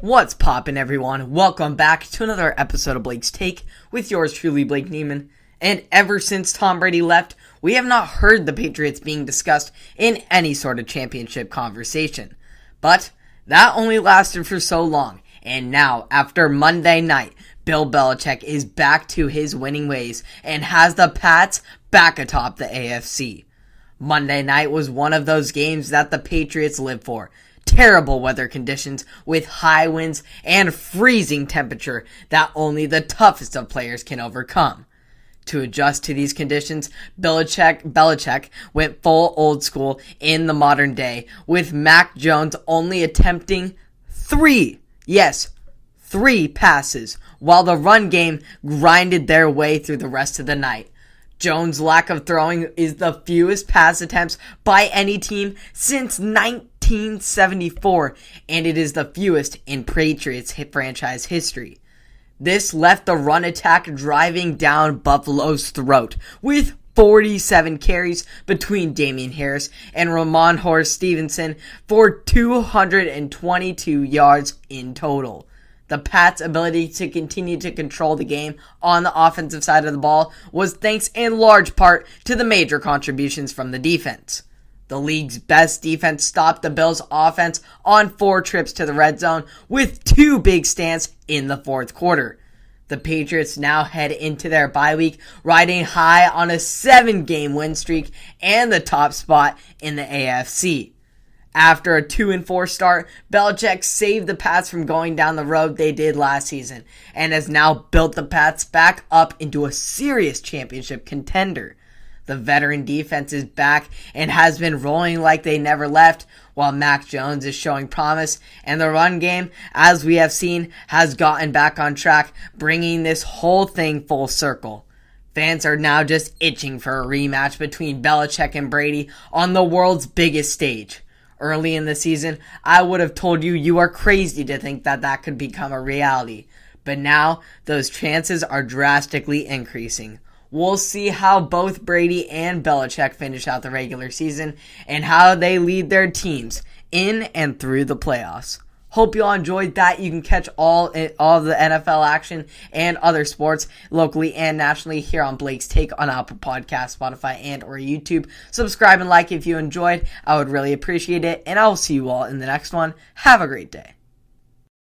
What's poppin', everyone? Welcome back to another episode of Blake's Take with yours truly, Blake Neiman. And ever since Tom Brady left, we have not heard the Patriots being discussed in any sort of championship conversation. But that only lasted for so long. And now, after Monday night, Bill Belichick is back to his winning ways and has the Pats back atop the AFC. Monday night was one of those games that the Patriots live for terrible weather conditions with high winds and freezing temperature that only the toughest of players can overcome. To adjust to these conditions, Belichick, Belichick went full old school in the modern day, with Mac Jones only attempting three, yes, three passes, while the run game grinded their way through the rest of the night. Jones' lack of throwing is the fewest pass attempts by any team since 1974, and it is the fewest in Patriots franchise history. This left the run attack driving down Buffalo's throat with 47 carries between Damien Harris and Rhamondre Stevenson for 222 yards in total. The Pats' ability to continue to control the game on the offensive side of the ball was thanks in large part to the major contributions from the defense. The league's best defense stopped the Bills' offense on four trips to the red zone with two big stands in the fourth quarter. The Patriots now head into their bye week riding high on a seven game win streak and the top spot in the AFC. After a 2 and 4 start, Belichick saved the Pats from going down the road they did last season and has now built the Pats back up into a serious championship contender. The veteran defense is back and has been rolling like they never left, while Mac Jones is showing promise, and the run game, as we have seen, has gotten back on track, bringing this whole thing full circle. Fans are now just itching for a rematch between Belichick and Brady on the world's biggest stage early in the season, I would have told you you are crazy to think that that could become a reality. But now, those chances are drastically increasing. We'll see how both Brady and Belichick finish out the regular season and how they lead their teams in and through the playoffs. Hope you all enjoyed that. You can catch all all the NFL action and other sports locally and nationally here on Blake's Take on Apple Podcast, Spotify, and or YouTube. Subscribe and like if you enjoyed. I would really appreciate it, and I will see you all in the next one. Have a great day.